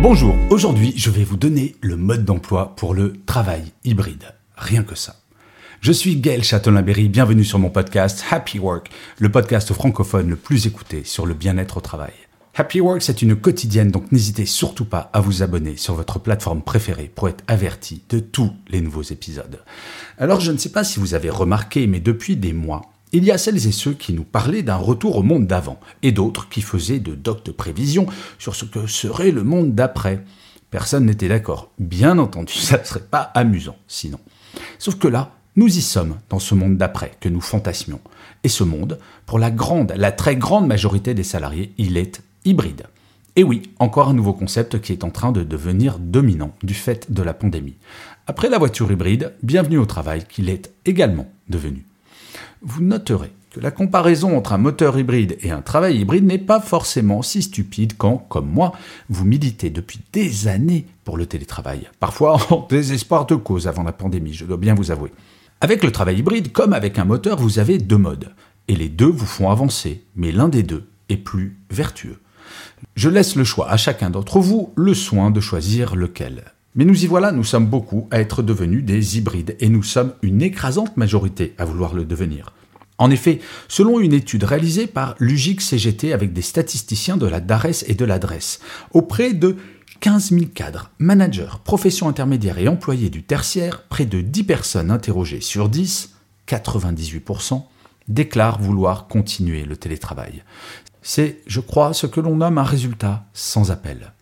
Bonjour, aujourd'hui je vais vous donner le mode d'emploi pour le travail hybride. Rien que ça. Je suis Gaël Châtelain-Berry, bienvenue sur mon podcast Happy Work, le podcast francophone le plus écouté sur le bien-être au travail. Happy Work, c'est une quotidienne, donc n'hésitez surtout pas à vous abonner sur votre plateforme préférée pour être averti de tous les nouveaux épisodes. Alors je ne sais pas si vous avez remarqué, mais depuis des mois, il y a celles et ceux qui nous parlaient d'un retour au monde d'avant, et d'autres qui faisaient de doctes prévisions sur ce que serait le monde d'après. Personne n'était d'accord. Bien entendu, ça ne serait pas amusant sinon. Sauf que là, nous y sommes dans ce monde d'après que nous fantasmions. Et ce monde, pour la grande, la très grande majorité des salariés, il est hybride. Et oui, encore un nouveau concept qui est en train de devenir dominant du fait de la pandémie. Après la voiture hybride, bienvenue au travail qu'il est également devenu. Vous noterez que la comparaison entre un moteur hybride et un travail hybride n'est pas forcément si stupide quand, comme moi, vous militez depuis des années pour le télétravail, parfois en désespoir de cause avant la pandémie, je dois bien vous avouer. Avec le travail hybride, comme avec un moteur, vous avez deux modes, et les deux vous font avancer, mais l'un des deux est plus vertueux. Je laisse le choix à chacun d'entre vous le soin de choisir lequel. Mais nous y voilà, nous sommes beaucoup à être devenus des hybrides et nous sommes une écrasante majorité à vouloir le devenir. En effet, selon une étude réalisée par l'UGIC CGT avec des statisticiens de la DARES et de l'adresse, auprès de 15 000 cadres, managers, professions intermédiaires et employés du tertiaire, près de 10 personnes interrogées sur 10, 98%, déclarent vouloir continuer le télétravail. C'est, je crois, ce que l'on nomme un résultat sans appel.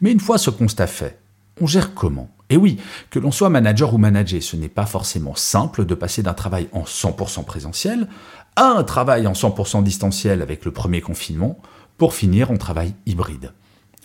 Mais une fois ce constat fait, on gère comment? Et oui, que l'on soit manager ou manager, ce n'est pas forcément simple de passer d'un travail en 100% présentiel à un travail en 100% distanciel avec le premier confinement, pour finir en travail hybride.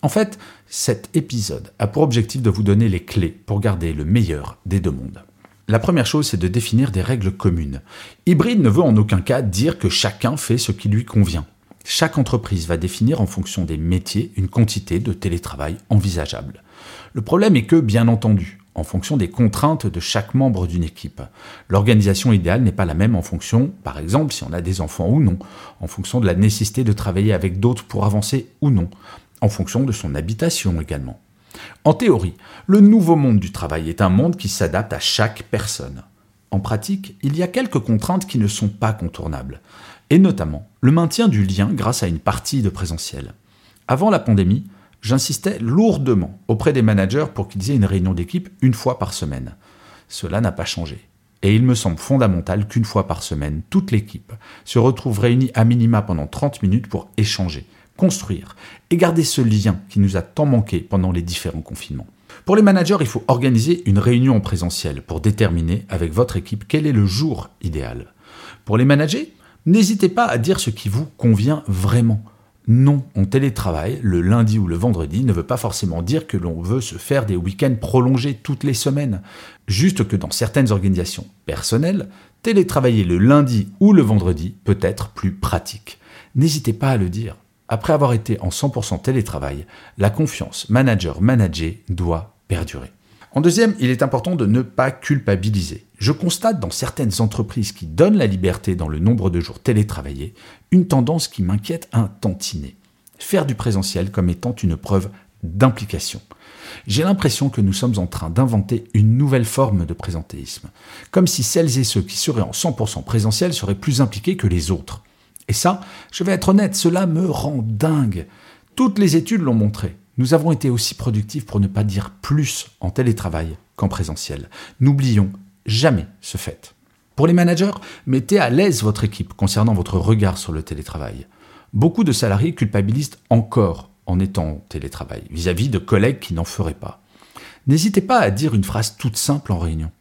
En fait, cet épisode a pour objectif de vous donner les clés pour garder le meilleur des deux mondes. La première chose, c'est de définir des règles communes. Hybride ne veut en aucun cas dire que chacun fait ce qui lui convient. Chaque entreprise va définir en fonction des métiers une quantité de télétravail envisageable. Le problème est que, bien entendu, en fonction des contraintes de chaque membre d'une équipe. L'organisation idéale n'est pas la même en fonction, par exemple, si on a des enfants ou non, en fonction de la nécessité de travailler avec d'autres pour avancer ou non, en fonction de son habitation également. En théorie, le nouveau monde du travail est un monde qui s'adapte à chaque personne. En pratique, il y a quelques contraintes qui ne sont pas contournables et notamment le maintien du lien grâce à une partie de présentiel. Avant la pandémie, j'insistais lourdement auprès des managers pour qu'ils aient une réunion d'équipe une fois par semaine. Cela n'a pas changé. Et il me semble fondamental qu'une fois par semaine, toute l'équipe se retrouve réunie à minima pendant 30 minutes pour échanger, construire et garder ce lien qui nous a tant manqué pendant les différents confinements. Pour les managers, il faut organiser une réunion en présentiel pour déterminer avec votre équipe quel est le jour idéal. Pour les managers, N'hésitez pas à dire ce qui vous convient vraiment. Non, on télétravail le lundi ou le vendredi ne veut pas forcément dire que l'on veut se faire des week-ends prolongés toutes les semaines. Juste que dans certaines organisations personnelles, télétravailler le lundi ou le vendredi peut être plus pratique. N'hésitez pas à le dire. Après avoir été en 100% télétravail, la confiance manager-manager doit perdurer. En deuxième, il est important de ne pas culpabiliser. Je constate dans certaines entreprises qui donnent la liberté dans le nombre de jours télétravaillés une tendance qui m'inquiète un tantinet. Faire du présentiel comme étant une preuve d'implication. J'ai l'impression que nous sommes en train d'inventer une nouvelle forme de présentéisme, comme si celles et ceux qui seraient en 100% présentiel seraient plus impliqués que les autres. Et ça, je vais être honnête, cela me rend dingue. Toutes les études l'ont montré. Nous avons été aussi productifs pour ne pas dire plus en télétravail qu'en présentiel. N'oublions jamais ce fait. Pour les managers, mettez à l'aise votre équipe concernant votre regard sur le télétravail. Beaucoup de salariés culpabilisent encore en étant en télétravail vis-à-vis de collègues qui n'en feraient pas. N'hésitez pas à dire une phrase toute simple en réunion.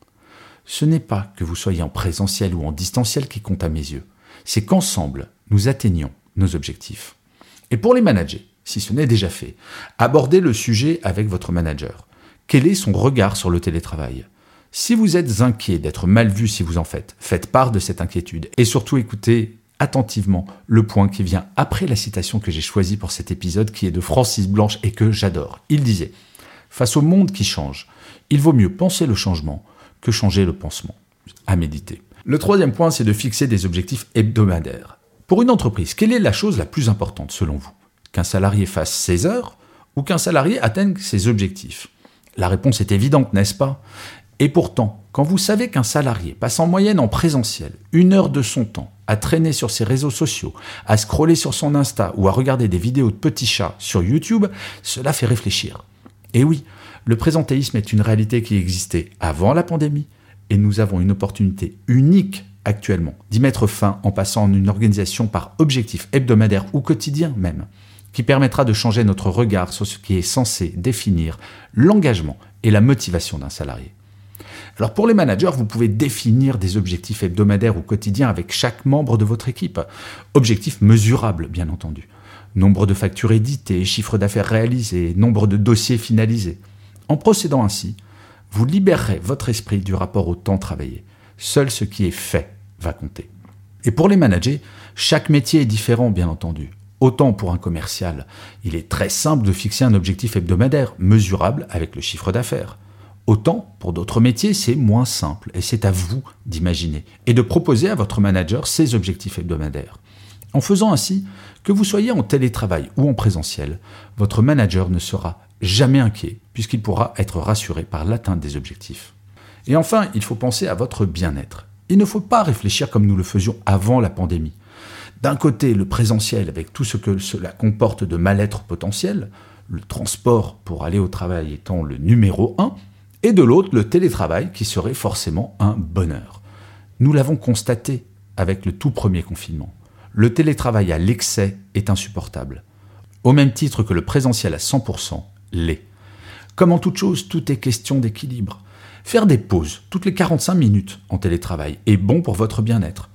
Ce n'est pas que vous soyez en présentiel ou en distanciel qui compte à mes yeux, c'est qu'ensemble, nous atteignions nos objectifs. Et pour les managers, si ce n'est déjà fait, abordez le sujet avec votre manager. Quel est son regard sur le télétravail? Si vous êtes inquiet d'être mal vu si vous en faites, faites part de cette inquiétude et surtout écoutez attentivement le point qui vient après la citation que j'ai choisie pour cet épisode qui est de Francis Blanche et que j'adore. Il disait Face au monde qui change, il vaut mieux penser le changement que changer le pansement. À méditer. Le troisième point, c'est de fixer des objectifs hebdomadaires. Pour une entreprise, quelle est la chose la plus importante selon vous? Qu'un salarié fasse ses heures ou qu'un salarié atteigne ses objectifs. La réponse est évidente, n'est-ce pas? Et pourtant, quand vous savez qu'un salarié passe en moyenne en présentiel une heure de son temps à traîner sur ses réseaux sociaux, à scroller sur son Insta ou à regarder des vidéos de petits chats sur YouTube, cela fait réfléchir. Et oui, le présentéisme est une réalité qui existait avant la pandémie et nous avons une opportunité unique actuellement d'y mettre fin en passant en une organisation par objectif hebdomadaire ou quotidien même, qui permettra de changer notre regard sur ce qui est censé définir l'engagement et la motivation d'un salarié. Alors pour les managers, vous pouvez définir des objectifs hebdomadaires ou quotidiens avec chaque membre de votre équipe. Objectifs mesurables, bien entendu. Nombre de factures éditées, chiffre d'affaires réalisé, nombre de dossiers finalisés. En procédant ainsi, vous libérerez votre esprit du rapport au temps travaillé. Seul ce qui est fait va compter. Et pour les managers, chaque métier est différent, bien entendu. Autant pour un commercial, il est très simple de fixer un objectif hebdomadaire, mesurable avec le chiffre d'affaires. Autant, pour d'autres métiers, c'est moins simple et c'est à vous d'imaginer et de proposer à votre manager ses objectifs hebdomadaires. En faisant ainsi, que vous soyez en télétravail ou en présentiel, votre manager ne sera jamais inquiet puisqu'il pourra être rassuré par l'atteinte des objectifs. Et enfin, il faut penser à votre bien-être. Il ne faut pas réfléchir comme nous le faisions avant la pandémie. D'un côté, le présentiel avec tout ce que cela comporte de mal-être potentiel, le transport pour aller au travail étant le numéro un, et de l'autre le télétravail qui serait forcément un bonheur. Nous l'avons constaté avec le tout premier confinement. Le télétravail à l'excès est insupportable. Au même titre que le présentiel à 100% l'est. Comme en toute chose, tout est question d'équilibre. Faire des pauses toutes les 45 minutes en télétravail est bon pour votre bien-être.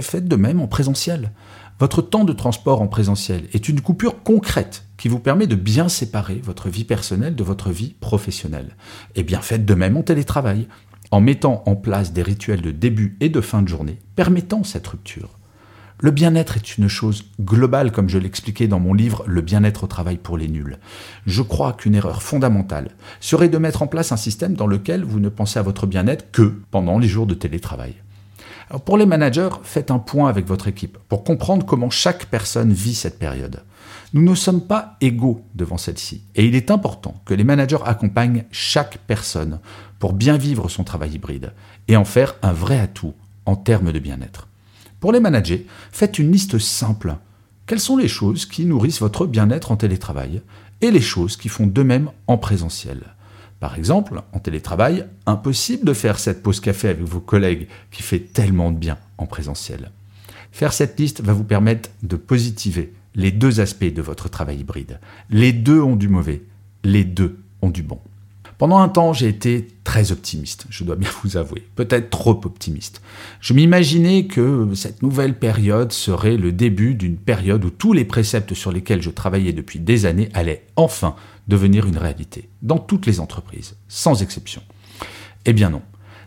Faites de même en présentiel. Votre temps de transport en présentiel est une coupure concrète qui vous permet de bien séparer votre vie personnelle de votre vie professionnelle. Eh bien faites de même en télétravail, en mettant en place des rituels de début et de fin de journée permettant cette rupture. Le bien-être est une chose globale, comme je l'expliquais dans mon livre Le bien-être au travail pour les nuls. Je crois qu'une erreur fondamentale serait de mettre en place un système dans lequel vous ne pensez à votre bien-être que pendant les jours de télétravail pour les managers, faites un point avec votre équipe pour comprendre comment chaque personne vit cette période. Nous ne sommes pas égaux devant celle-ci et il est important que les managers accompagnent chaque personne pour bien vivre son travail hybride et en faire un vrai atout en termes de bien-être. Pour les managers, faites une liste simple. Quelles sont les choses qui nourrissent votre bien-être en télétravail et les choses qui font de même en présentiel? Par exemple, en télétravail, impossible de faire cette pause café avec vos collègues qui fait tellement de bien en présentiel. Faire cette liste va vous permettre de positiver les deux aspects de votre travail hybride. Les deux ont du mauvais, les deux ont du bon. Pendant un temps, j'ai été très optimiste, je dois bien vous avouer, peut-être trop optimiste. Je m'imaginais que cette nouvelle période serait le début d'une période où tous les préceptes sur lesquels je travaillais depuis des années allaient enfin devenir une réalité, dans toutes les entreprises, sans exception. Eh bien non.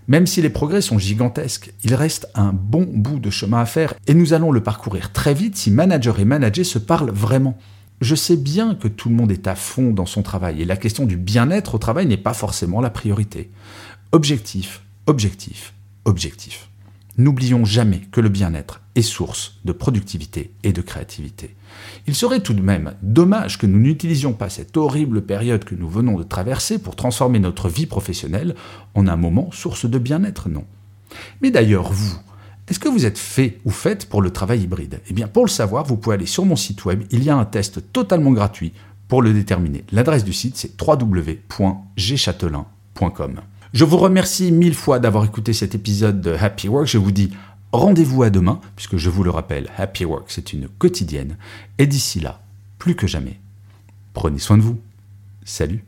Même si les progrès sont gigantesques, il reste un bon bout de chemin à faire et nous allons le parcourir très vite si manager et manager se parlent vraiment. Je sais bien que tout le monde est à fond dans son travail et la question du bien-être au travail n'est pas forcément la priorité. Objectif, objectif, objectif. N'oublions jamais que le bien-être est source de productivité et de créativité. Il serait tout de même dommage que nous n'utilisions pas cette horrible période que nous venons de traverser pour transformer notre vie professionnelle en un moment source de bien-être, non Mais d'ailleurs, vous, est-ce que vous êtes fait ou faite pour le travail hybride? Eh bien, pour le savoir, vous pouvez aller sur mon site web, il y a un test totalement gratuit pour le déterminer. L'adresse du site, c'est www.gchatelain.com. Je vous remercie mille fois d'avoir écouté cet épisode de Happy Work. Je vous dis rendez-vous à demain, puisque je vous le rappelle, Happy Work, c'est une quotidienne. Et d'ici là, plus que jamais, prenez soin de vous. Salut